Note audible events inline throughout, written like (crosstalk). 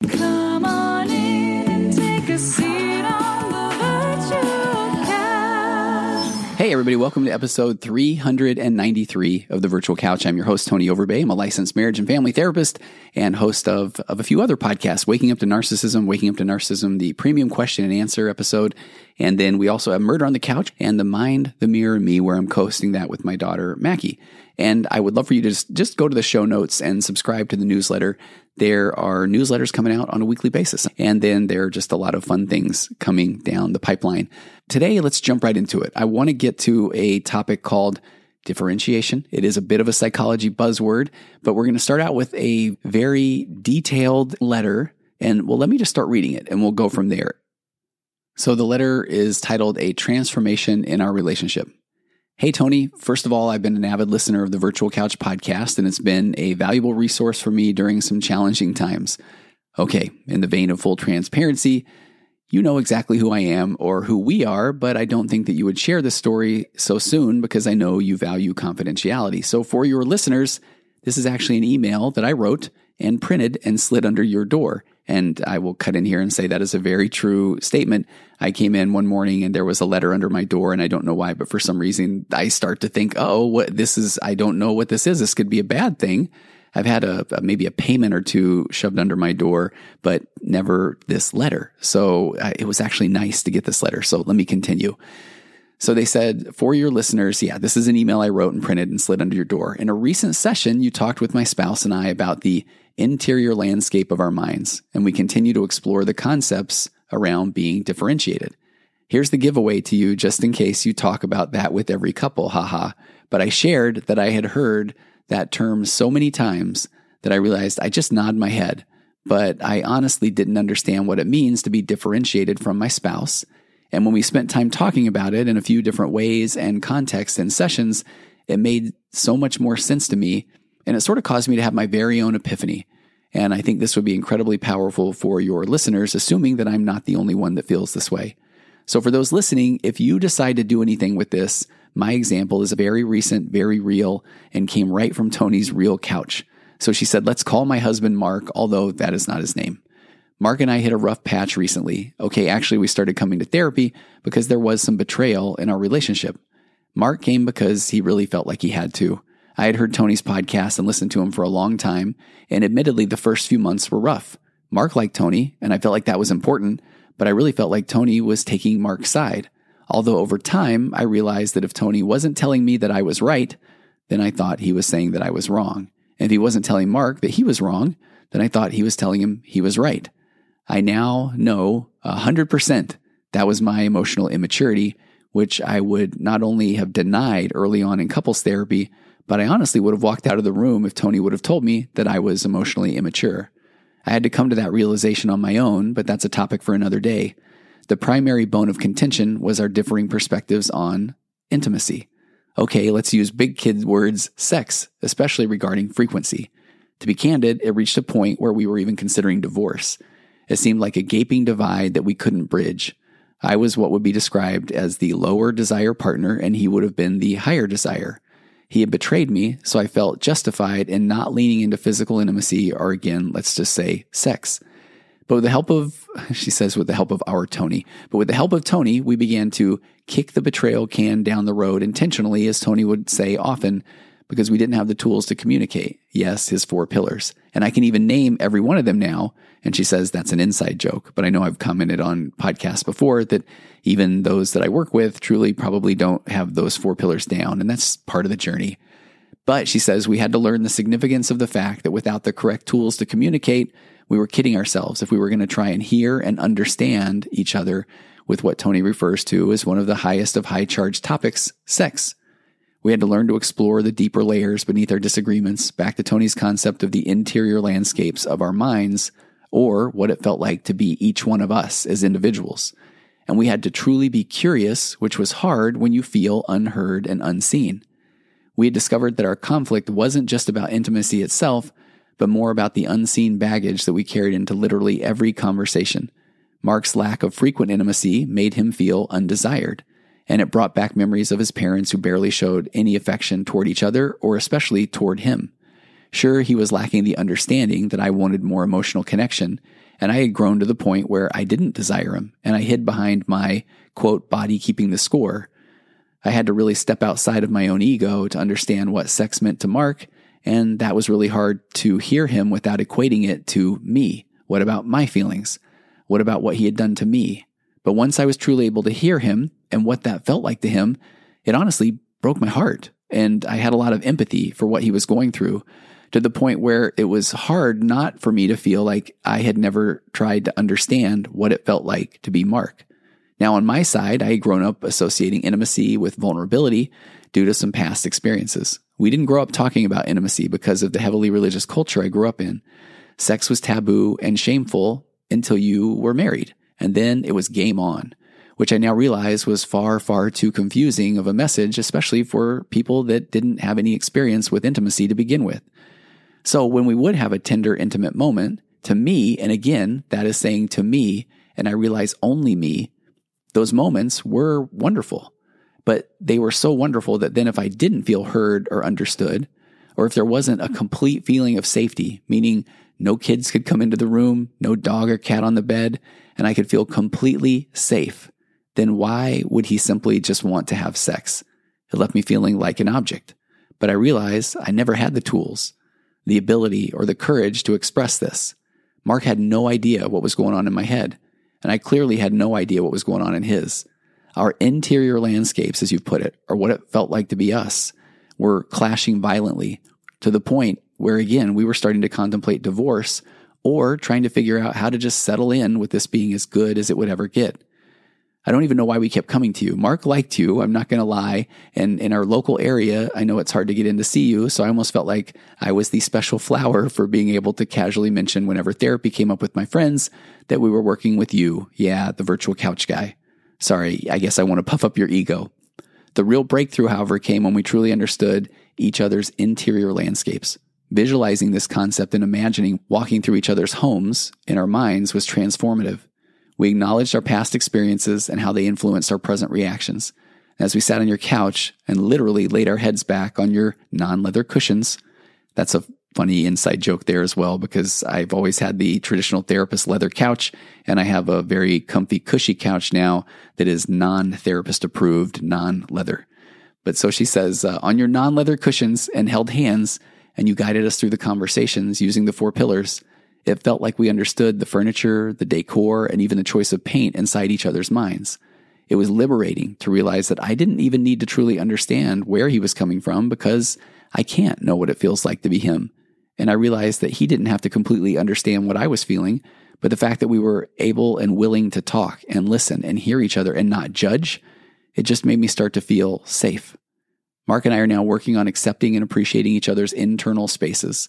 Hey, everybody, welcome to episode 393 of The Virtual Couch. I'm your host, Tony Overbay. I'm a licensed marriage and family therapist and host of, of a few other podcasts Waking Up to Narcissism, Waking Up to Narcissism, the premium question and answer episode. And then we also have Murder on the Couch and The Mind, the Mirror, and Me, where I'm co hosting that with my daughter, Mackie. And I would love for you to just, just go to the show notes and subscribe to the newsletter. There are newsletters coming out on a weekly basis. And then there are just a lot of fun things coming down the pipeline. Today, let's jump right into it. I want to get to a topic called differentiation. It is a bit of a psychology buzzword, but we're going to start out with a very detailed letter. And well, let me just start reading it and we'll go from there. So the letter is titled A Transformation in Our Relationship. Hey, Tony. First of all, I've been an avid listener of the Virtual Couch podcast, and it's been a valuable resource for me during some challenging times. Okay, in the vein of full transparency, you know exactly who I am or who we are, but I don't think that you would share this story so soon because I know you value confidentiality. So, for your listeners, this is actually an email that I wrote and printed and slid under your door. And I will cut in here and say that is a very true statement. I came in one morning and there was a letter under my door, and I don't know why, but for some reason I start to think, oh, what this is, I don't know what this is. This could be a bad thing. I've had a, maybe a payment or two shoved under my door, but never this letter. So uh, it was actually nice to get this letter. So let me continue. So they said, for your listeners, yeah, this is an email I wrote and printed and slid under your door. In a recent session, you talked with my spouse and I about the interior landscape of our minds, and we continue to explore the concepts around being differentiated. Here's the giveaway to you just in case you talk about that with every couple, haha. But I shared that I had heard that term so many times that I realized I just nod my head, but I honestly didn't understand what it means to be differentiated from my spouse. And when we spent time talking about it in a few different ways and contexts and sessions, it made so much more sense to me. And it sort of caused me to have my very own epiphany. And I think this would be incredibly powerful for your listeners, assuming that I'm not the only one that feels this way. So, for those listening, if you decide to do anything with this, my example is very recent, very real, and came right from Tony's real couch. So she said, Let's call my husband Mark, although that is not his name. Mark and I hit a rough patch recently. Okay, actually, we started coming to therapy because there was some betrayal in our relationship. Mark came because he really felt like he had to. I had heard Tony's podcast and listened to him for a long time, and admittedly, the first few months were rough. Mark liked Tony, and I felt like that was important, but I really felt like Tony was taking Mark's side. Although over time, I realized that if Tony wasn't telling me that I was right, then I thought he was saying that I was wrong. And if he wasn't telling Mark that he was wrong, then I thought he was telling him he was right. I now know 100% that was my emotional immaturity, which I would not only have denied early on in couples therapy, but I honestly would have walked out of the room if Tony would have told me that I was emotionally immature. I had to come to that realization on my own, but that's a topic for another day. The primary bone of contention was our differing perspectives on intimacy. Okay, let's use big kid words sex, especially regarding frequency. To be candid, it reached a point where we were even considering divorce. It seemed like a gaping divide that we couldn't bridge. I was what would be described as the lower desire partner, and he would have been the higher desire. He had betrayed me, so I felt justified in not leaning into physical intimacy or again, let's just say sex. But with the help of, (laughs) she says, with the help of our Tony, but with the help of Tony, we began to kick the betrayal can down the road intentionally, as Tony would say often, because we didn't have the tools to communicate. Yes, his four pillars. And I can even name every one of them now. And she says that's an inside joke. But I know I've commented on podcasts before that even those that I work with truly probably don't have those four pillars down. And that's part of the journey. But she says we had to learn the significance of the fact that without the correct tools to communicate, we were kidding ourselves if we were going to try and hear and understand each other with what Tony refers to as one of the highest of high charge topics, sex. We had to learn to explore the deeper layers beneath our disagreements, back to Tony's concept of the interior landscapes of our minds or what it felt like to be each one of us as individuals. And we had to truly be curious, which was hard when you feel unheard and unseen. We had discovered that our conflict wasn't just about intimacy itself, but more about the unseen baggage that we carried into literally every conversation. Mark's lack of frequent intimacy made him feel undesired, and it brought back memories of his parents who barely showed any affection toward each other or especially toward him. Sure, he was lacking the understanding that I wanted more emotional connection, and I had grown to the point where I didn't desire him, and I hid behind my, quote, body keeping the score. I had to really step outside of my own ego to understand what sex meant to Mark, and that was really hard to hear him without equating it to me. What about my feelings? What about what he had done to me? But once I was truly able to hear him and what that felt like to him, it honestly broke my heart. And I had a lot of empathy for what he was going through to the point where it was hard not for me to feel like I had never tried to understand what it felt like to be Mark. Now, on my side, I had grown up associating intimacy with vulnerability due to some past experiences. We didn't grow up talking about intimacy because of the heavily religious culture I grew up in. Sex was taboo and shameful until you were married, and then it was game on, which I now realize was far, far too confusing of a message, especially for people that didn't have any experience with intimacy to begin with. So when we would have a tender, intimate moment, to me, and again, that is saying to me, and I realize only me, those moments were wonderful. But they were so wonderful that then if I didn't feel heard or understood, or if there wasn't a complete feeling of safety, meaning no kids could come into the room, no dog or cat on the bed, and I could feel completely safe, then why would he simply just want to have sex? It left me feeling like an object. But I realized I never had the tools the ability or the courage to express this. Mark had no idea what was going on in my head, and I clearly had no idea what was going on in his. Our interior landscapes, as you've put it, or what it felt like to be us, were clashing violently to the point where, again, we were starting to contemplate divorce or trying to figure out how to just settle in with this being as good as it would ever get. I don't even know why we kept coming to you. Mark liked you. I'm not going to lie. And in our local area, I know it's hard to get in to see you. So I almost felt like I was the special flower for being able to casually mention whenever therapy came up with my friends that we were working with you. Yeah, the virtual couch guy. Sorry, I guess I want to puff up your ego. The real breakthrough, however, came when we truly understood each other's interior landscapes. Visualizing this concept and imagining walking through each other's homes in our minds was transformative. We acknowledged our past experiences and how they influenced our present reactions. As we sat on your couch and literally laid our heads back on your non leather cushions, that's a funny inside joke there as well, because I've always had the traditional therapist leather couch, and I have a very comfy, cushy couch now that is non therapist approved, non leather. But so she says, uh, on your non leather cushions and held hands, and you guided us through the conversations using the four pillars. It felt like we understood the furniture, the decor, and even the choice of paint inside each other's minds. It was liberating to realize that I didn't even need to truly understand where he was coming from because I can't know what it feels like to be him. And I realized that he didn't have to completely understand what I was feeling, but the fact that we were able and willing to talk and listen and hear each other and not judge, it just made me start to feel safe. Mark and I are now working on accepting and appreciating each other's internal spaces.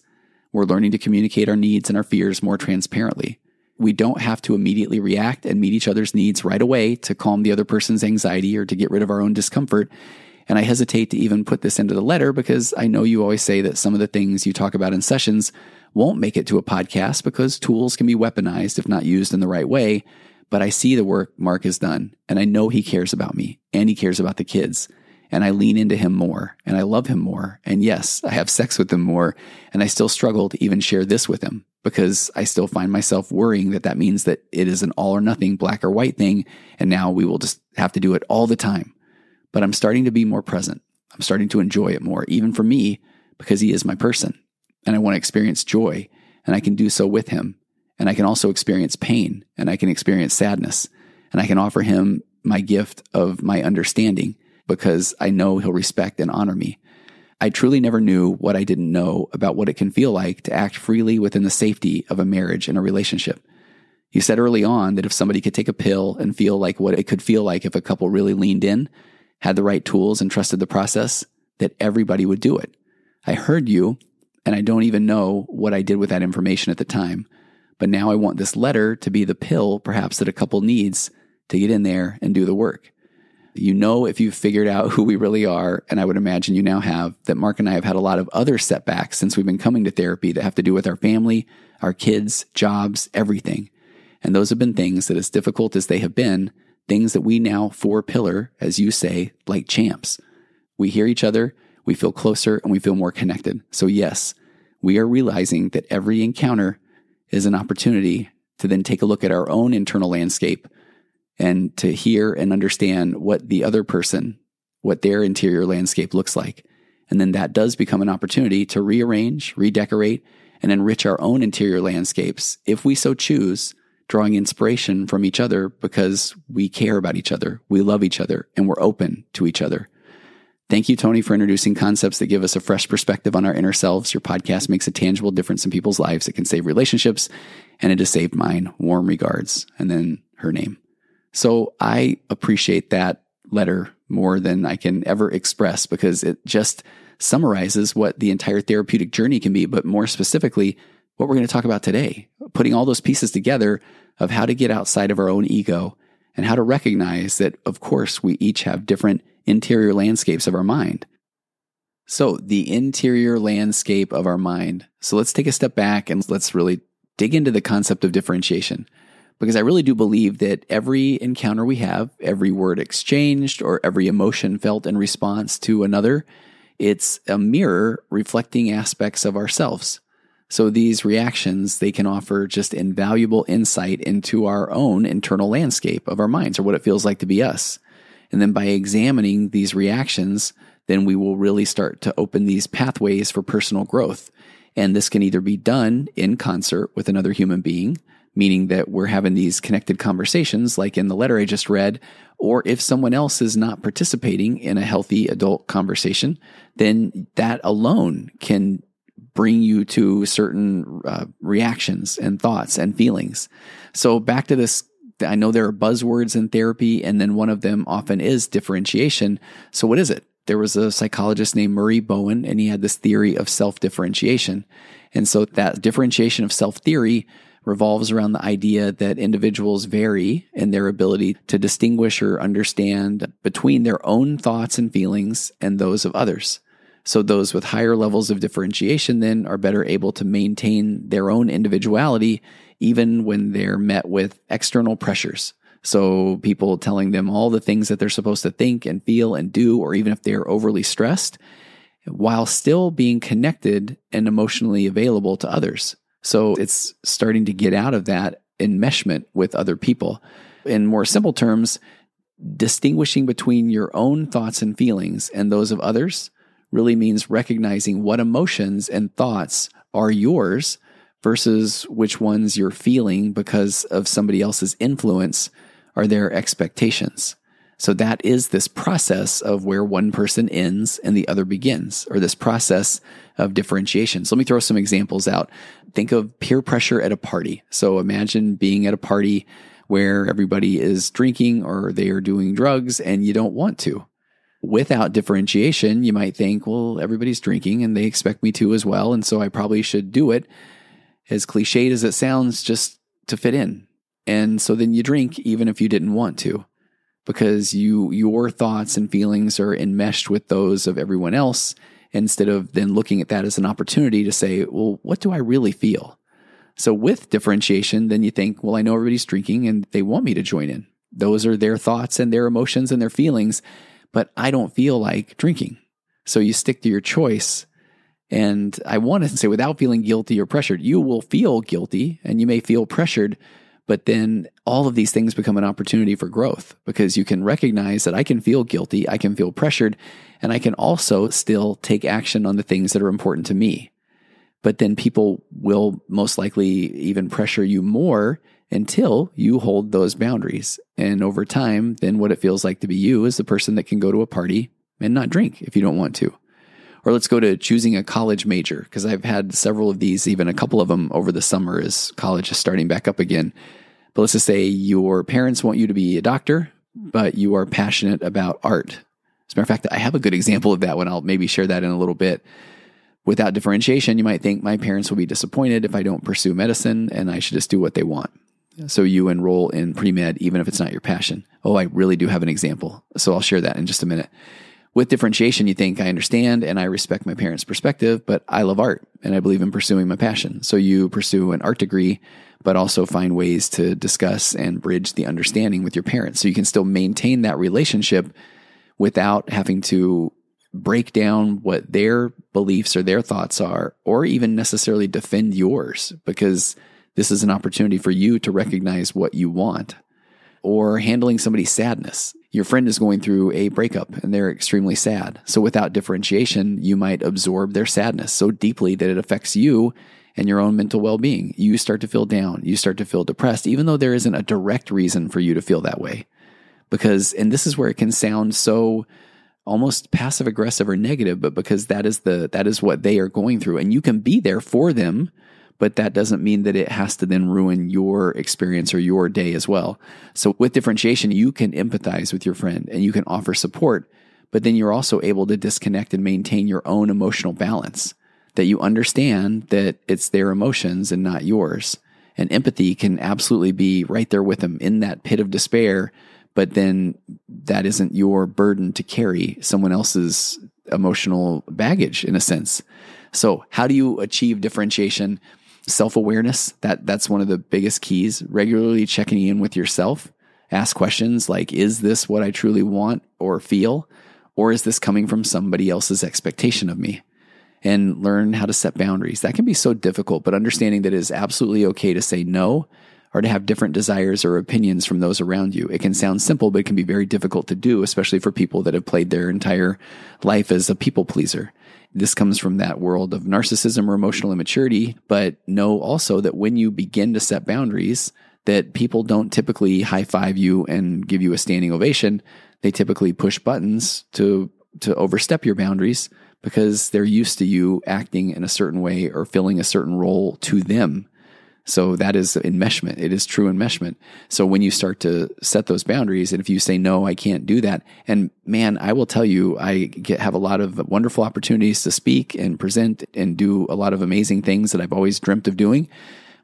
We're learning to communicate our needs and our fears more transparently. We don't have to immediately react and meet each other's needs right away to calm the other person's anxiety or to get rid of our own discomfort. And I hesitate to even put this into the letter because I know you always say that some of the things you talk about in sessions won't make it to a podcast because tools can be weaponized if not used in the right way. But I see the work Mark has done and I know he cares about me and he cares about the kids and I lean into him more and I love him more. And yes, I have sex with him more and I still struggle to even share this with him because I still find myself worrying that that means that it is an all or nothing black or white thing. And now we will just have to do it all the time. But I'm starting to be more present. I'm starting to enjoy it more, even for me, because he is my person and I want to experience joy and I can do so with him. And I can also experience pain and I can experience sadness and I can offer him my gift of my understanding because I know he'll respect and honor me. I truly never knew what I didn't know about what it can feel like to act freely within the safety of a marriage and a relationship. You said early on that if somebody could take a pill and feel like what it could feel like if a couple really leaned in, had the right tools, and trusted the process, that everybody would do it. I heard you, and I don't even know what I did with that information at the time, But now I want this letter to be the pill, perhaps, that a couple needs to get in there and do the work. You know, if you've figured out who we really are, and I would imagine you now have, that Mark and I have had a lot of other setbacks since we've been coming to therapy that have to do with our family, our kids, jobs, everything. And those have been things that, as difficult as they have been, things that we now four pillar, as you say, like champs. We hear each other, we feel closer, and we feel more connected. So, yes, we are realizing that every encounter is an opportunity to then take a look at our own internal landscape and to hear and understand what the other person, what their interior landscape looks like. And then that does become an opportunity to rearrange, redecorate, and enrich our own interior landscapes if we so choose, drawing inspiration from each other because we care about each other, we love each other, and we're open to each other. Thank you, Tony, for introducing concepts that give us a fresh perspective on our inner selves. Your podcast makes a tangible difference in people's lives. It can save relationships, and it has saved mine. Warm regards. And then her name. So I appreciate that letter more than I can ever express because it just summarizes what the entire therapeutic journey can be, but more specifically, what we're going to talk about today, putting all those pieces together of how to get outside of our own ego and how to recognize that, of course, we each have different interior landscapes of our mind. So, the interior landscape of our mind. So, let's take a step back and let's really dig into the concept of differentiation. Because I really do believe that every encounter we have, every word exchanged, or every emotion felt in response to another, it's a mirror reflecting aspects of ourselves. So these reactions, they can offer just invaluable insight into our own internal landscape of our minds or what it feels like to be us. And then by examining these reactions, then we will really start to open these pathways for personal growth. And this can either be done in concert with another human being, meaning that we're having these connected conversations, like in the letter I just read, or if someone else is not participating in a healthy adult conversation, then that alone can bring you to certain uh, reactions and thoughts and feelings. So back to this I know there are buzzwords in therapy, and then one of them often is differentiation. So, what is it? There was a psychologist named Murray Bowen, and he had this theory of self differentiation. And so, that differentiation of self theory revolves around the idea that individuals vary in their ability to distinguish or understand between their own thoughts and feelings and those of others. So those with higher levels of differentiation then are better able to maintain their own individuality even when they're met with external pressures. So people telling them all the things that they're supposed to think and feel and do, or even if they're overly stressed, while still being connected and emotionally available to others. So it's starting to get out of that enmeshment with other people. In more simple terms, distinguishing between your own thoughts and feelings and those of others really means recognizing what emotions and thoughts are yours versus which ones you're feeling because of somebody else's influence are their expectations. So that is this process of where one person ends and the other begins, or this process of differentiation. So let me throw some examples out. Think of peer pressure at a party. So imagine being at a party where everybody is drinking or they are doing drugs and you don't want to. Without differentiation, you might think, well, everybody's drinking and they expect me to as well. And so I probably should do it as cliched as it sounds, just to fit in. And so then you drink even if you didn't want to, because you your thoughts and feelings are enmeshed with those of everyone else, instead of then looking at that as an opportunity to say, well, what do I really feel? So with differentiation, then you think, well, I know everybody's drinking and they want me to join in. Those are their thoughts and their emotions and their feelings, but I don't feel like drinking. So you stick to your choice and I want to say, without feeling guilty or pressured, you will feel guilty and you may feel pressured, but then all of these things become an opportunity for growth because you can recognize that I can feel guilty, I can feel pressured, and I can also still take action on the things that are important to me. But then people will most likely even pressure you more until you hold those boundaries. And over time, then what it feels like to be you is the person that can go to a party and not drink if you don't want to. Or let's go to choosing a college major, because I've had several of these, even a couple of them over the summer as college is starting back up again. But let's just say your parents want you to be a doctor, but you are passionate about art. As a matter of fact, I have a good example of that one. I'll maybe share that in a little bit. Without differentiation, you might think my parents will be disappointed if I don't pursue medicine and I should just do what they want. So you enroll in pre med, even if it's not your passion. Oh, I really do have an example. So I'll share that in just a minute. With differentiation, you think I understand and I respect my parents' perspective, but I love art and I believe in pursuing my passion. So you pursue an art degree, but also find ways to discuss and bridge the understanding with your parents. So you can still maintain that relationship without having to break down what their beliefs or their thoughts are, or even necessarily defend yours, because this is an opportunity for you to recognize what you want. Or handling somebody's sadness. Your friend is going through a breakup and they're extremely sad. So without differentiation, you might absorb their sadness so deeply that it affects you and your own mental well being. You start to feel down. You start to feel depressed, even though there isn't a direct reason for you to feel that way. Because, and this is where it can sound so almost passive aggressive or negative, but because that is the, that is what they are going through. And you can be there for them, but that doesn't mean that it has to then ruin your experience or your day as well. So with differentiation, you can empathize with your friend and you can offer support, but then you're also able to disconnect and maintain your own emotional balance that you understand that it's their emotions and not yours. And empathy can absolutely be right there with them in that pit of despair, but then that isn't your burden to carry someone else's emotional baggage in a sense. So, how do you achieve differentiation? Self awareness, that, that's one of the biggest keys. Regularly checking in with yourself. Ask questions like, is this what I truly want or feel? Or is this coming from somebody else's expectation of me? and learn how to set boundaries. That can be so difficult, but understanding that it is absolutely okay to say no or to have different desires or opinions from those around you. It can sound simple, but it can be very difficult to do, especially for people that have played their entire life as a people pleaser. This comes from that world of narcissism or emotional immaturity, but know also that when you begin to set boundaries, that people don't typically high five you and give you a standing ovation. They typically push buttons to, to overstep your boundaries because they're used to you acting in a certain way or filling a certain role to them. So that is enmeshment. It is true enmeshment. So when you start to set those boundaries, and if you say, no, I can't do that. And man, I will tell you, I get, have a lot of wonderful opportunities to speak and present and do a lot of amazing things that I've always dreamt of doing.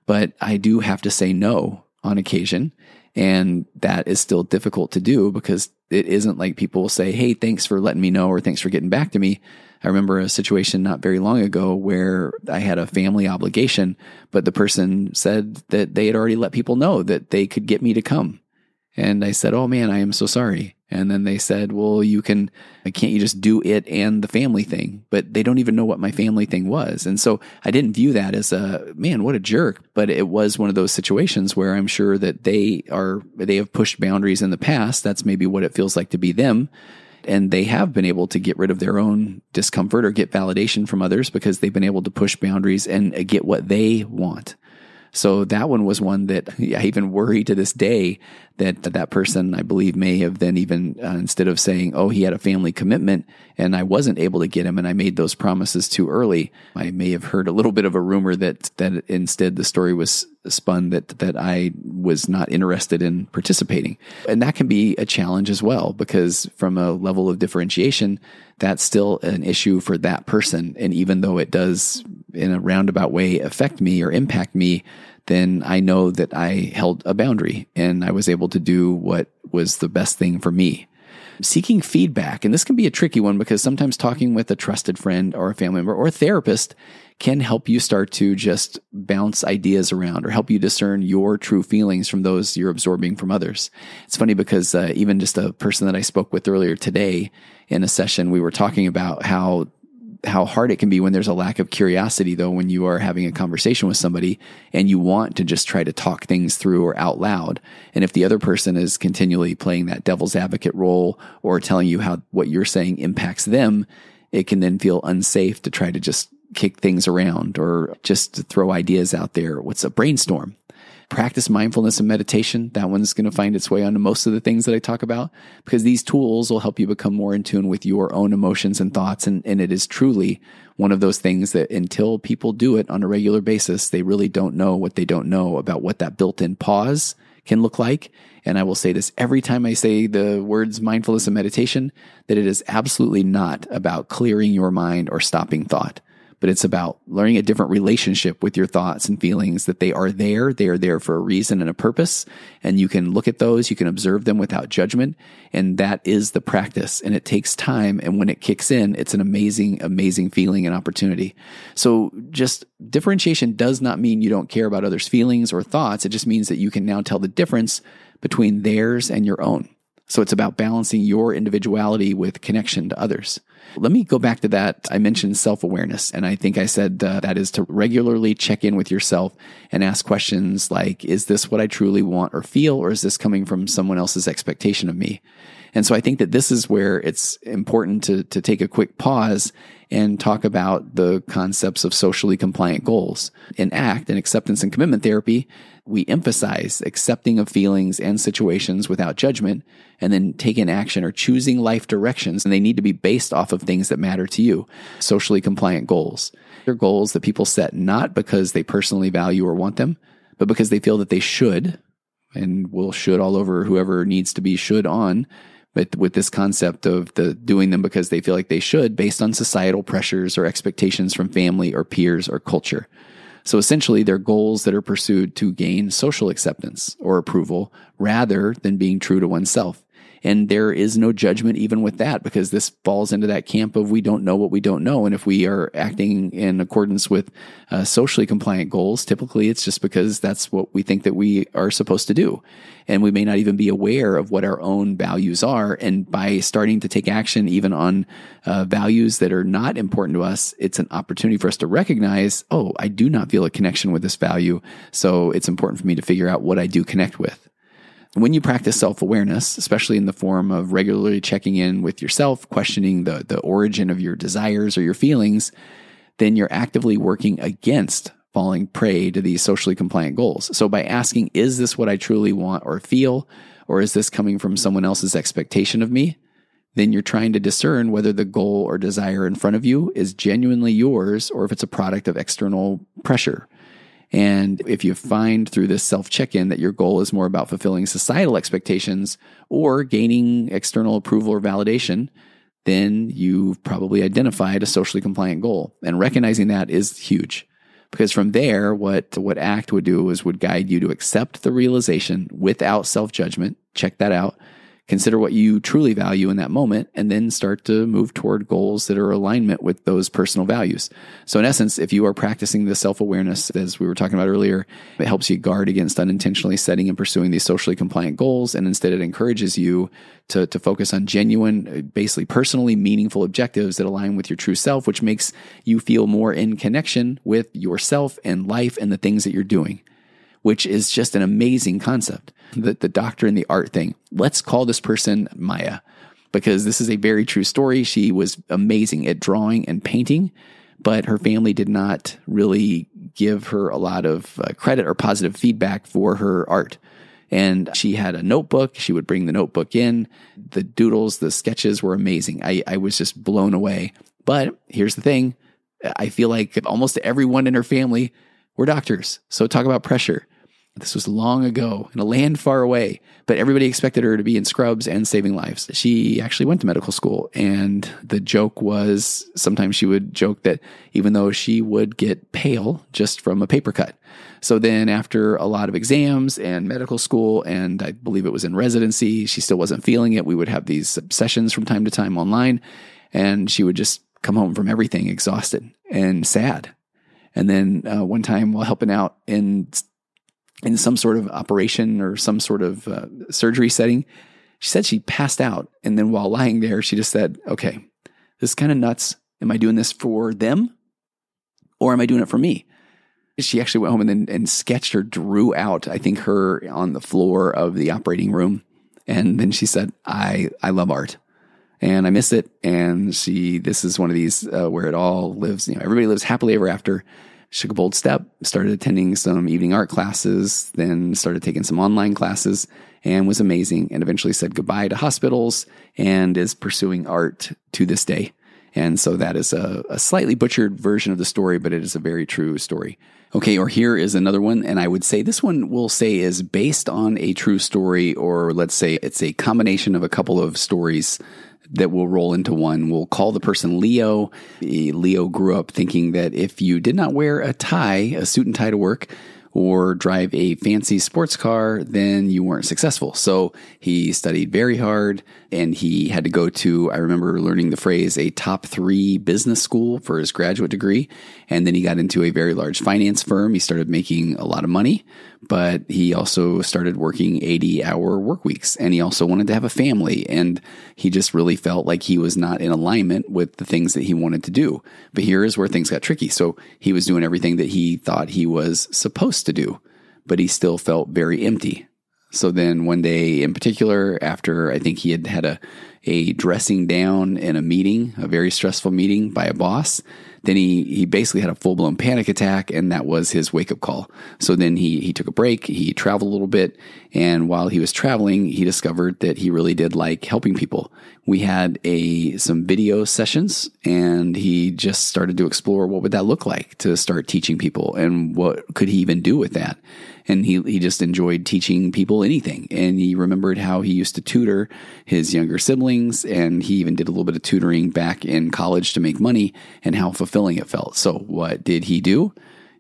But I do have to say no on occasion. And that is still difficult to do because it isn't like people will say, Hey, thanks for letting me know or thanks for getting back to me. I remember a situation not very long ago where I had a family obligation, but the person said that they had already let people know that they could get me to come. And I said, Oh man, I am so sorry. And then they said, Well, you can, can't you just do it and the family thing? But they don't even know what my family thing was. And so I didn't view that as a, man, what a jerk. But it was one of those situations where I'm sure that they are, they have pushed boundaries in the past. That's maybe what it feels like to be them and they have been able to get rid of their own discomfort or get validation from others because they've been able to push boundaries and get what they want. So that one was one that I even worry to this day that that person, I believe, may have then even uh, instead of saying, "Oh, he had a family commitment and I wasn't able to get him, and I made those promises too early," I may have heard a little bit of a rumor that that instead the story was spun that that I was not interested in participating, and that can be a challenge as well because from a level of differentiation, that's still an issue for that person, and even though it does in a roundabout way affect me or impact me then I know that I held a boundary and I was able to do what was the best thing for me. Seeking feedback, and this can be a tricky one because sometimes talking with a trusted friend or a family member or a therapist can help you start to just bounce ideas around or help you discern your true feelings from those you're absorbing from others. It's funny because uh, even just a person that I spoke with earlier today in a session, we were talking about how how hard it can be when there's a lack of curiosity though when you are having a conversation with somebody and you want to just try to talk things through or out loud. And if the other person is continually playing that devil's advocate role or telling you how what you're saying impacts them it can then feel unsafe to try to just kick things around or just throw ideas out there. What's a brainstorm practice mindfulness and meditation. That one's going to find its way onto most of the things that I talk about because these tools will help you become more in tune with your own emotions and thoughts. And, and it is truly one of those things that until people do it on a regular basis, they really don't know what they don't know about what that built in pause can look like. And I will say this every time I say the words mindfulness and meditation, that it is absolutely not about clearing your mind or stopping thought but it's about learning a different relationship with your thoughts and feelings that they are there. They are there for a reason and a purpose. And you can look at those, you can observe them without judgment. And that is the practice. And it takes time. And when it kicks in, it's an amazing, amazing feeling and opportunity. So just differentiation does not mean you don't care about others' feelings or thoughts. It just means that you can now tell the difference between theirs and your own. So it's about balancing your individuality with connection to others. Let me go back to that. I mentioned self awareness, and I think I said uh, that is to regularly check in with yourself and ask questions like, is this what I truly want or feel, or is this coming from someone else's expectation of me? And so I think that this is where it's important to, to take a quick pause and talk about the concepts of socially compliant goals. In ACT and acceptance and commitment therapy, we emphasize accepting of feelings and situations without judgment and then taking action or choosing life directions. And they need to be based off of things that matter to you. Socially compliant goals. They're goals that people set not because they personally value or want them, but because they feel that they should and will should all over whoever needs to be should on but with this concept of the doing them because they feel like they should based on societal pressures or expectations from family or peers or culture. So essentially, they're goals that are pursued to gain social acceptance or approval rather than being true to oneself. And there is no judgment even with that because this falls into that camp of we don't know what we don't know. And if we are acting in accordance with uh, socially compliant goals, typically it's just because that's what we think that we are supposed to do. And we may not even be aware of what our own values are. And by starting to take action even on uh, values that are not important to us, it's an opportunity for us to recognize, oh, I do not feel a connection with this value. So it's important for me to figure out what I do connect with. When you practice self awareness, especially in the form of regularly checking in with yourself, questioning the, the origin of your desires or your feelings, then you're actively working against falling prey to these socially compliant goals. So by asking, is this what I truly want or feel? Or is this coming from someone else's expectation of me? Then you're trying to discern whether the goal or desire in front of you is genuinely yours or if it's a product of external pressure. And if you find through this self check in that your goal is more about fulfilling societal expectations or gaining external approval or validation, then you've probably identified a socially compliant goal. And recognizing that is huge. Because from there, what, what ACT would do is would guide you to accept the realization without self judgment. Check that out consider what you truly value in that moment, and then start to move toward goals that are alignment with those personal values. So, in essence, if you are practicing the self awareness, as we were talking about earlier, it helps you guard against unintentionally setting and pursuing these socially compliant goals. And instead, it encourages you to, to focus on genuine, uh, basically personally meaningful objectives that align with your true self, which makes you feel more in connection with yourself and life and the things that you're doing which is just an amazing concept. The, the doctor and the art thing. Let's call this person Maya because this is a very true story. She was amazing at drawing and painting, but her family did not really give her a lot of uh, credit or positive feedback for her art. And she had a notebook. She would bring the notebook in. The doodles, the sketches were amazing. I, I was just blown away. But here's the thing I feel like almost everyone in her family were doctors. So talk about pressure. This was long ago in a land far away, but everybody expected her to be in scrubs and saving lives. She actually went to medical school, and the joke was sometimes she would joke that even though she would get pale just from a paper cut. So then, after a lot of exams and medical school, and I believe it was in residency, she still wasn't feeling it. We would have these sessions from time to time online, and she would just come home from everything exhausted and sad. And then uh, one time while helping out in in some sort of operation or some sort of uh, surgery setting. She said she passed out. And then while lying there, she just said, okay, this is kind of nuts. Am I doing this for them or am I doing it for me? She actually went home and then and sketched or drew out, I think, her on the floor of the operating room. And then she said, I, I love art and I miss it. And she, this is one of these uh, where it all lives, you know, everybody lives happily ever after took a bold step, started attending some evening art classes, then started taking some online classes and was amazing and eventually said goodbye to hospitals and is pursuing art to this day. And so that is a, a slightly butchered version of the story, but it is a very true story. Okay, or here is another one. And I would say this one will say is based on a true story, or let's say it's a combination of a couple of stories that will roll into one. We'll call the person Leo. Eh, Leo grew up thinking that if you did not wear a tie, a suit and tie to work, or drive a fancy sports car, then you weren't successful. So he studied very hard and he had to go to, I remember learning the phrase, a top three business school for his graduate degree. And then he got into a very large finance firm. He started making a lot of money, but he also started working 80 hour work weeks and he also wanted to have a family. And he just really felt like he was not in alignment with the things that he wanted to do. But here is where things got tricky. So he was doing everything that he thought he was supposed to do, but he still felt very empty. So then one day in particular, after I think he had had a, a dressing down in a meeting, a very stressful meeting by a boss, then he, he basically had a full blown panic attack and that was his wake up call. So then he, he took a break, he traveled a little bit. And while he was traveling, he discovered that he really did like helping people. We had a, some video sessions and he just started to explore what would that look like to start teaching people and what could he even do with that and he he just enjoyed teaching people anything. And he remembered how he used to tutor his younger siblings, and he even did a little bit of tutoring back in college to make money, and how fulfilling it felt. So what did he do?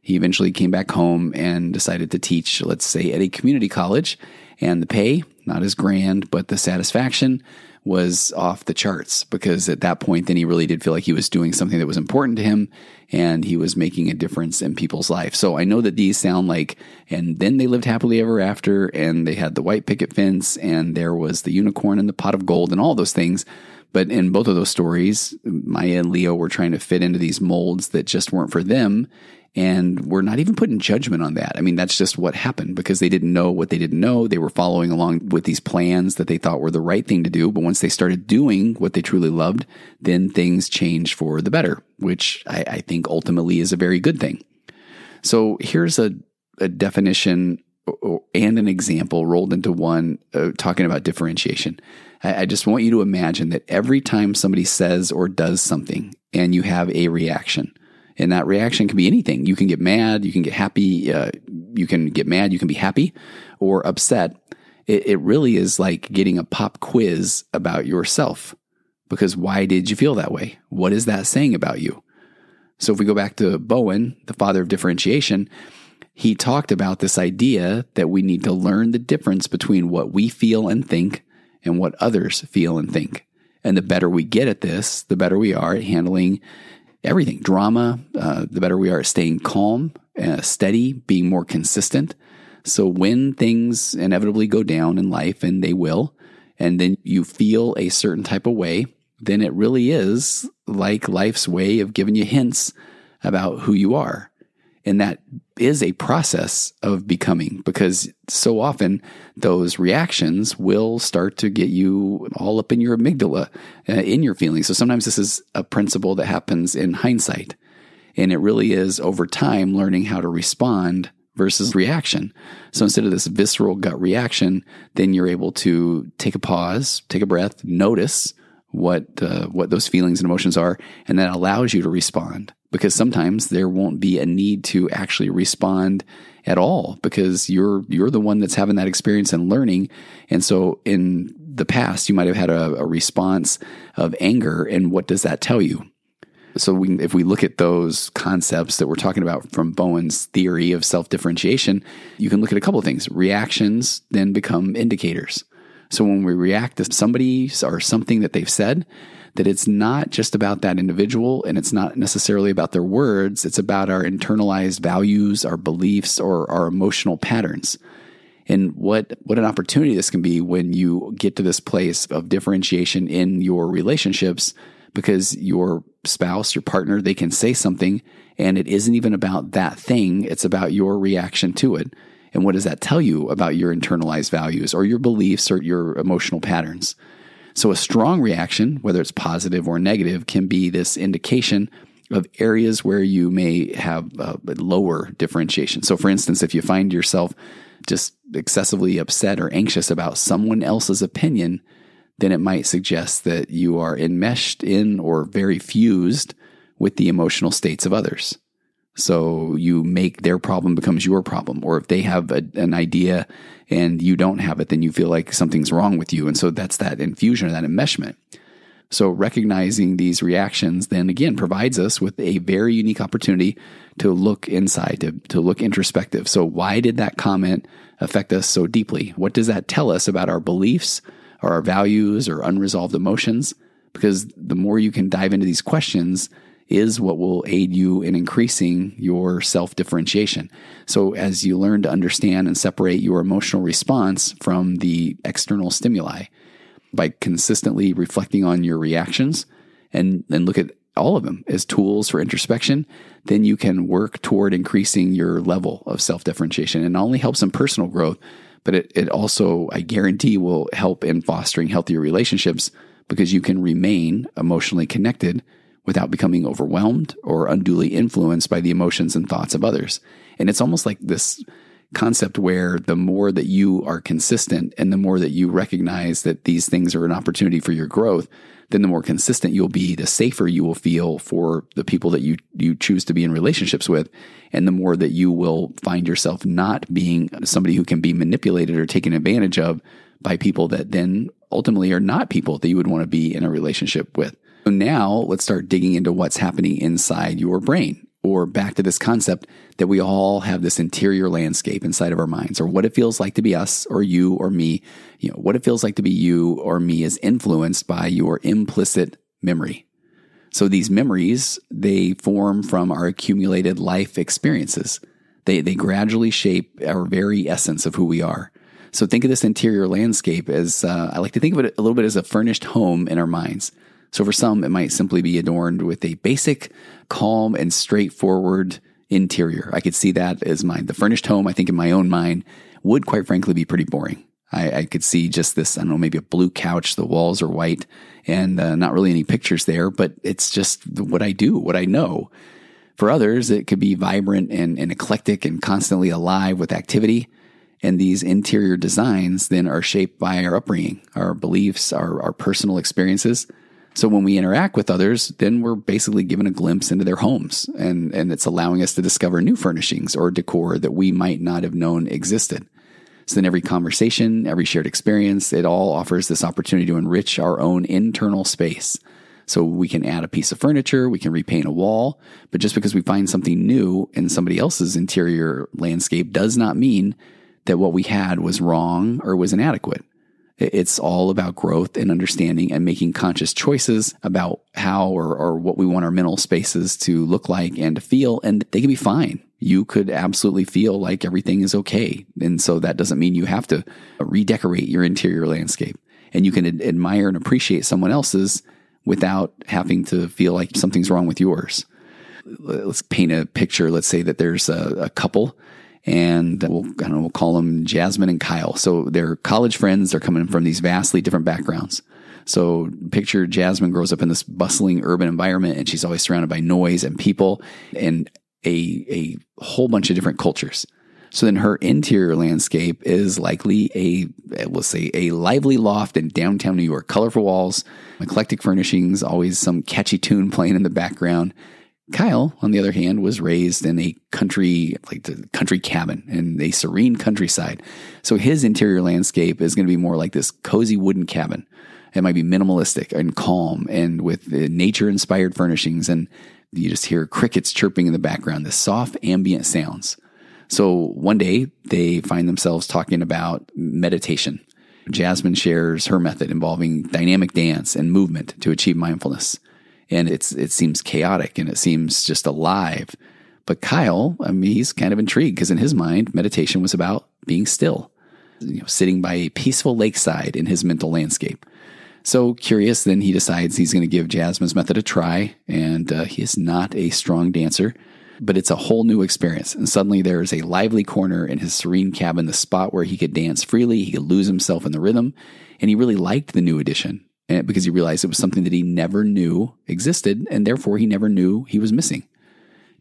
He eventually came back home and decided to teach, let's say, at a community college, and the pay not as grand, but the satisfaction was off the charts because at that point, then he really did feel like he was doing something that was important to him and he was making a difference in people's life. So I know that these sound like, and then they lived happily ever after and they had the white picket fence and there was the unicorn and the pot of gold and all those things. But in both of those stories, Maya and Leo were trying to fit into these molds that just weren't for them. And we're not even putting judgment on that. I mean, that's just what happened because they didn't know what they didn't know. They were following along with these plans that they thought were the right thing to do. But once they started doing what they truly loved, then things changed for the better, which I, I think ultimately is a very good thing. So here's a, a definition and an example rolled into one uh, talking about differentiation. I, I just want you to imagine that every time somebody says or does something and you have a reaction, and that reaction can be anything. You can get mad, you can get happy, uh, you can get mad, you can be happy or upset. It, it really is like getting a pop quiz about yourself. Because why did you feel that way? What is that saying about you? So if we go back to Bowen, the father of differentiation, he talked about this idea that we need to learn the difference between what we feel and think and what others feel and think. And the better we get at this, the better we are at handling everything drama, uh, the better we are at staying calm, uh, steady, being more consistent. So when things inevitably go down in life, and they will, and then you feel a certain type of way, then it really is like life's way of giving you hints about who you are. And that is a process of becoming because so often those reactions will start to get you all up in your amygdala, uh, in your feelings. So sometimes this is a principle that happens in hindsight. And it really is over time learning how to respond versus reaction. So instead of this visceral gut reaction, then you're able to take a pause, take a breath, notice what uh, what those feelings and emotions are, and that allows you to respond because sometimes there won't be a need to actually respond at all because you're you're the one that's having that experience and learning and so in the past you might have had a, a response of anger and what does that tell you so we, if we look at those concepts that we're talking about from Bowen's theory of self differentiation, you can look at a couple of things. Reactions then become indicators. So when we react to somebody or something that they've said, that it's not just about that individual and it's not necessarily about their words. It's about our internalized values, our beliefs, or our emotional patterns. And what, what an opportunity this can be when you get to this place of differentiation in your relationships because your spouse, your partner, they can say something and it isn't even about that thing. It's about your reaction to it. And what does that tell you about your internalized values or your beliefs or your emotional patterns? So a strong reaction, whether it's positive or negative, can be this indication of areas where you may have lower differentiation. So for instance, if you find yourself just excessively upset or anxious about someone else's opinion, then it might suggest that you are enmeshed in or very fused with the emotional states of others. So you make their problem becomes your problem. Or if they have a, an idea and you don't have it, then you feel like something's wrong with you. And so that's that infusion or that enmeshment. So recognizing these reactions then again provides us with a very unique opportunity to look inside, to, to look introspective. So why did that comment affect us so deeply? What does that tell us about our beliefs or our values or unresolved emotions? Because the more you can dive into these questions, is what will aid you in increasing your self differentiation. So, as you learn to understand and separate your emotional response from the external stimuli by consistently reflecting on your reactions and, and look at all of them as tools for introspection, then you can work toward increasing your level of self differentiation. And not only helps in personal growth, but it, it also, I guarantee, will help in fostering healthier relationships because you can remain emotionally connected without becoming overwhelmed or unduly influenced by the emotions and thoughts of others. And it's almost like this concept where the more that you are consistent and the more that you recognize that these things are an opportunity for your growth, then the more consistent you'll be, the safer you will feel for the people that you, you choose to be in relationships with. And the more that you will find yourself not being somebody who can be manipulated or taken advantage of by people that then ultimately are not people that you would want to be in a relationship with. So now let's start digging into what's happening inside your brain or back to this concept that we all have this interior landscape inside of our minds or what it feels like to be us or you or me. You know, what it feels like to be you or me is influenced by your implicit memory. So these memories, they form from our accumulated life experiences. They, they gradually shape our very essence of who we are. So think of this interior landscape as, uh, I like to think of it a little bit as a furnished home in our minds. So for some, it might simply be adorned with a basic, calm, and straightforward interior. I could see that as my, the furnished home, I think in my own mind would quite frankly be pretty boring. I, I could see just this, I don't know, maybe a blue couch. The walls are white and uh, not really any pictures there, but it's just what I do, what I know. For others, it could be vibrant and, and eclectic and constantly alive with activity. And these interior designs then are shaped by our upbringing, our beliefs, our, our personal experiences. So when we interact with others, then we're basically given a glimpse into their homes and, and it's allowing us to discover new furnishings or decor that we might not have known existed. So then every conversation, every shared experience, it all offers this opportunity to enrich our own internal space. So we can add a piece of furniture, we can repaint a wall, but just because we find something new in somebody else's interior landscape does not mean that what we had was wrong or was inadequate. It's all about growth and understanding and making conscious choices about how or, or what we want our mental spaces to look like and to feel. And they can be fine. You could absolutely feel like everything is okay. And so that doesn't mean you have to redecorate your interior landscape. And you can ad- admire and appreciate someone else's without having to feel like something's wrong with yours. Let's paint a picture. Let's say that there's a, a couple and we'll, I don't know, we'll call them Jasmine and Kyle. So they're college friends. They're coming from these vastly different backgrounds. So picture Jasmine grows up in this bustling urban environment and she's always surrounded by noise and people and a, a whole bunch of different cultures. So then her interior landscape is likely a, we'll say, a lively loft in downtown New York, colorful walls, eclectic furnishings, always some catchy tune (laughs) playing in the background. Kyle, on the other hand, was raised in a country, like the country cabin in a serene countryside. So his interior landscape is going to be more like this cozy wooden cabin. It might be minimalistic and calm and with nature inspired furnishings. And you just hear crickets chirping in the background, the soft ambient sounds. So one day they find themselves talking about meditation. Jasmine shares her method involving dynamic dance and movement to achieve mindfulness and it's it seems chaotic and it seems just alive. But Kyle, I mean, he's kind of intrigued because in his mind, meditation was about being still, you know, sitting by a peaceful lakeside in his mental landscape. So curious, then he decides he's going to give Jasmine's method a try, and uh, he is not a strong dancer, but it's a whole new experience. And suddenly there is a lively corner in his serene cabin, the spot where he could dance freely, he could lose himself in the rhythm, and he really liked the new addition Eh, because he realized it was something that he never knew existed, and therefore he never knew he was missing.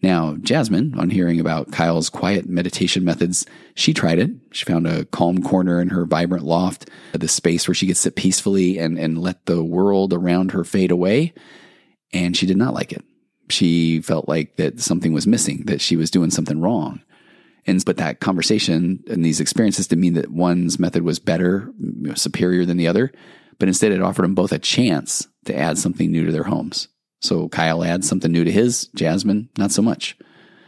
Now, Jasmine, on hearing about Kyle's quiet meditation methods, she tried it. She found a calm corner in her vibrant loft, the space where she could sit peacefully and, and let the world around her fade away. And she did not like it. She felt like that something was missing, that she was doing something wrong. And but that conversation and these experiences didn't mean that one's method was better, superior than the other, but instead it offered them both a chance to add something new to their homes. So Kyle adds something new to his, Jasmine, not so much.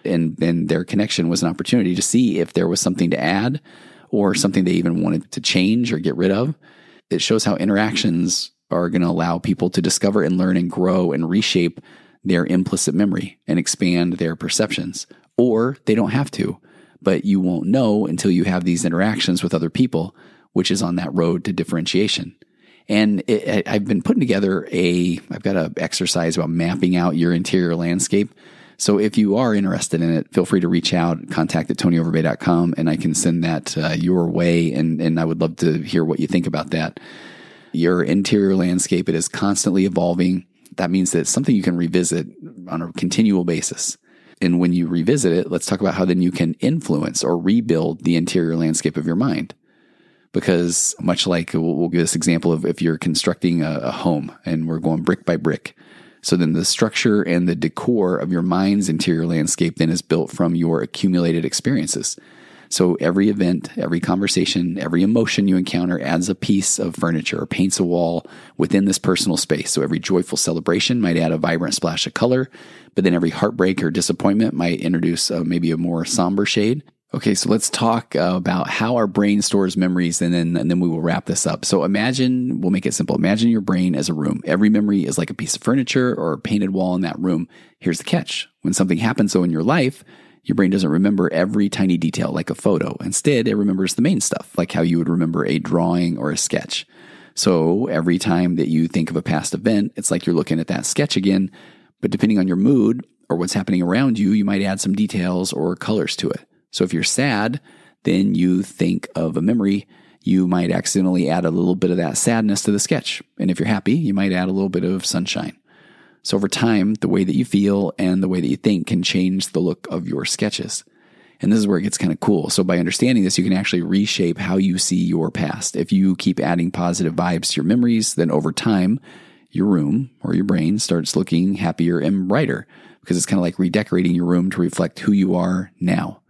And then their connection was an opportunity to see if there was something to add or something they even wanted to change or get rid of. It shows how interactions are going to allow people to discover and learn and grow and reshape their implicit memory and expand their perceptions. Or they don't have to, but you won't know until you have these interactions with other people, which is on that road to differentiation. And it, I've been putting together a, I've got an exercise about mapping out your interior landscape. So if you are interested in it, feel free to reach out, contact at tonyoverbay.com, and I can send that uh, your way. And, and I would love to hear what you think about that. Your interior landscape, it is constantly evolving. That means that it's something you can revisit on a continual basis. And when you revisit it, let's talk about how then you can influence or rebuild the interior landscape of your mind because much like we'll, we'll give this example of if you're constructing a, a home and we're going brick by brick. So then the structure and the decor of your mind's interior landscape then is built from your accumulated experiences. So every event, every conversation, every emotion you encounter adds a piece of furniture or paints a wall within this personal space. So every joyful celebration might add a vibrant splash of color, but then every heartbreak or disappointment might introduce uh, maybe a more somber shade. Okay, so let's talk uh, about how our brain stores memories and then and then we will wrap this up. So imagine, we'll make it simple. Imagine your brain as a room. Every memory is like a piece of furniture or a painted wall in that room. Here's the catch. When something happens so in your life, your brain doesn't remember every tiny detail like a photo. Instead, it remembers the main stuff, like how you would remember a drawing or a sketch. So every time that you think of a past event, it's like you're looking at that sketch again, but depending on your mood or what's happening around you, you might add some details or colors to it. So if you're sad, then you think of a memory, you might accidentally add a little bit of that sadness to the sketch. And if you're happy, you might add a little bit of sunshine. So over time, the way that you feel and the way that you think can change the look of your sketches. And this is where it gets kind of cool. So by understanding this, you can actually reshape how you see your past. If you keep adding positive vibes to your memories, then over time, your room or your brain starts looking happier and brighter because it's kind of like redecorating your room to reflect who you are now.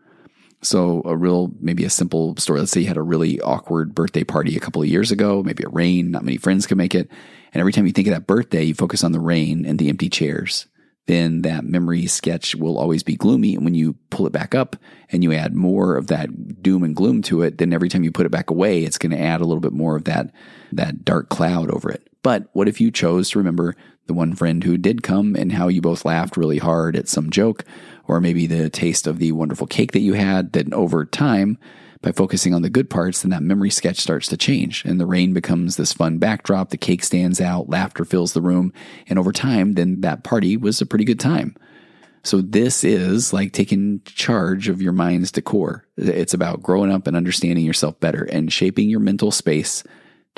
So a real, maybe a simple story. Let's say you had a really awkward birthday party a couple of years ago, maybe it rained. not many friends could make it. And every time you think of that birthday, you focus on the rain and the empty chairs. Then that memory sketch will always be gloomy. And when you pull it back up and you add more of that doom and gloom to it, then every time you put it back away, it's going to add a little bit more of that, that dark cloud over it. But what if you chose to remember the one friend who did come and how you both laughed really hard at some joke or maybe the taste of the wonderful cake that you had, then over time, by focusing on the good parts, then that memory sketch starts to change and the rain becomes this fun backdrop. The cake stands out, laughter fills the room. And over time, then that party was a pretty good time. So this is like taking charge of your mind's decor. It's about growing up and understanding yourself better and shaping your mental space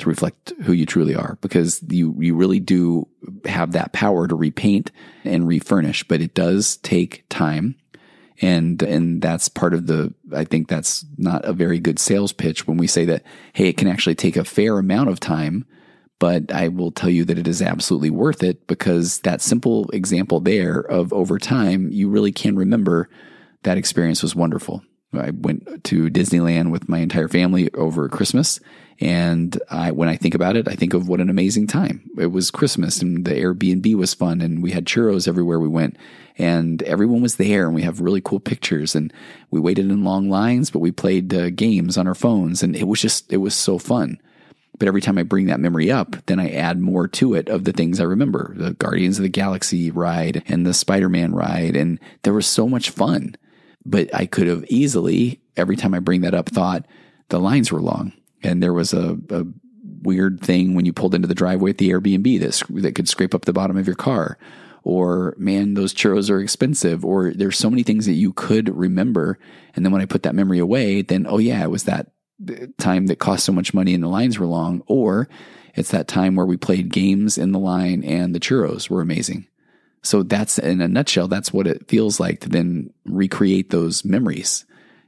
to reflect who you truly are because you, you really do have that power to repaint and refurnish, but it does take time. And, and that's part of the, I think that's not a very good sales pitch when we say that, Hey, it can actually take a fair amount of time, but I will tell you that it is absolutely worth it because that simple example there of over time, you really can remember that experience was wonderful. I went to Disneyland with my entire family over Christmas. And I, when I think about it, I think of what an amazing time. It was Christmas and the Airbnb was fun and we had churros everywhere we went and everyone was there and we have really cool pictures and we waited in long lines, but we played uh, games on our phones and it was just, it was so fun. But every time I bring that memory up, then I add more to it of the things I remember the Guardians of the Galaxy ride and the Spider Man ride. And there was so much fun. But I could have easily, every time I bring that up, thought the lines were long. And there was a, a weird thing when you pulled into the driveway at the Airbnb that, that could scrape up the bottom of your car. Or, man, those churros are expensive. Or there's so many things that you could remember. And then when I put that memory away, then, oh, yeah, it was that uh, time that cost so much money and the lines were long. Or it's that time where we played games in the line and the churros were amazing. So that's in a nutshell, that's what it feels like to then recreate those memories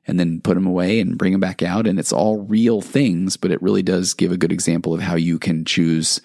and then put them away and bring them back out. And it's all real things, but it really does give a good example of how you can choose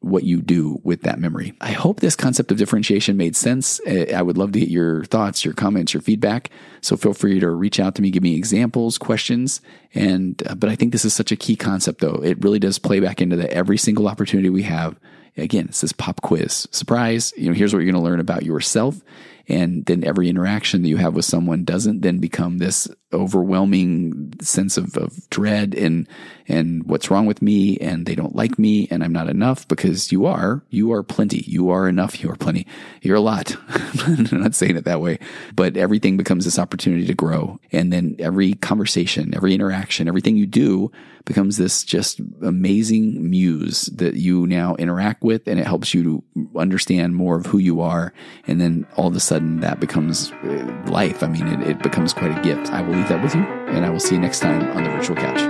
what you do with that memory. I hope this concept of differentiation made sense. I would love to get your thoughts, your comments, your feedback. So feel free to reach out to me, give me examples, questions. And, uh, but I think this is such a key concept though. It really does play back into that every single opportunity we have. Again, it's this pop quiz surprise. You know, here's what you're going to learn about yourself and then every interaction that you have with someone doesn't then become this overwhelming sense of, of dread and and what's wrong with me and they don't like me and I'm not enough because you are you are plenty. You are enough. You are plenty. You're a lot. (laughs) I'm not saying it that way but everything becomes this opportunity to grow. And then every conversation every interaction everything you do becomes this just amazing muse that you now interact with and it helps you to understand more of who you are. And then all of a sudden that becomes uh, life. I mean it, it becomes quite a gift. I will leave that with you and I will see you next time on the virtual couch.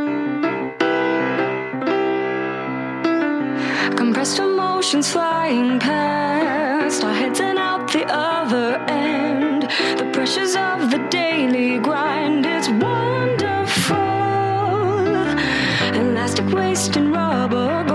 Compressed emotions flying past our heads and out the other end. The pressures of the daily grind, Waste and rubber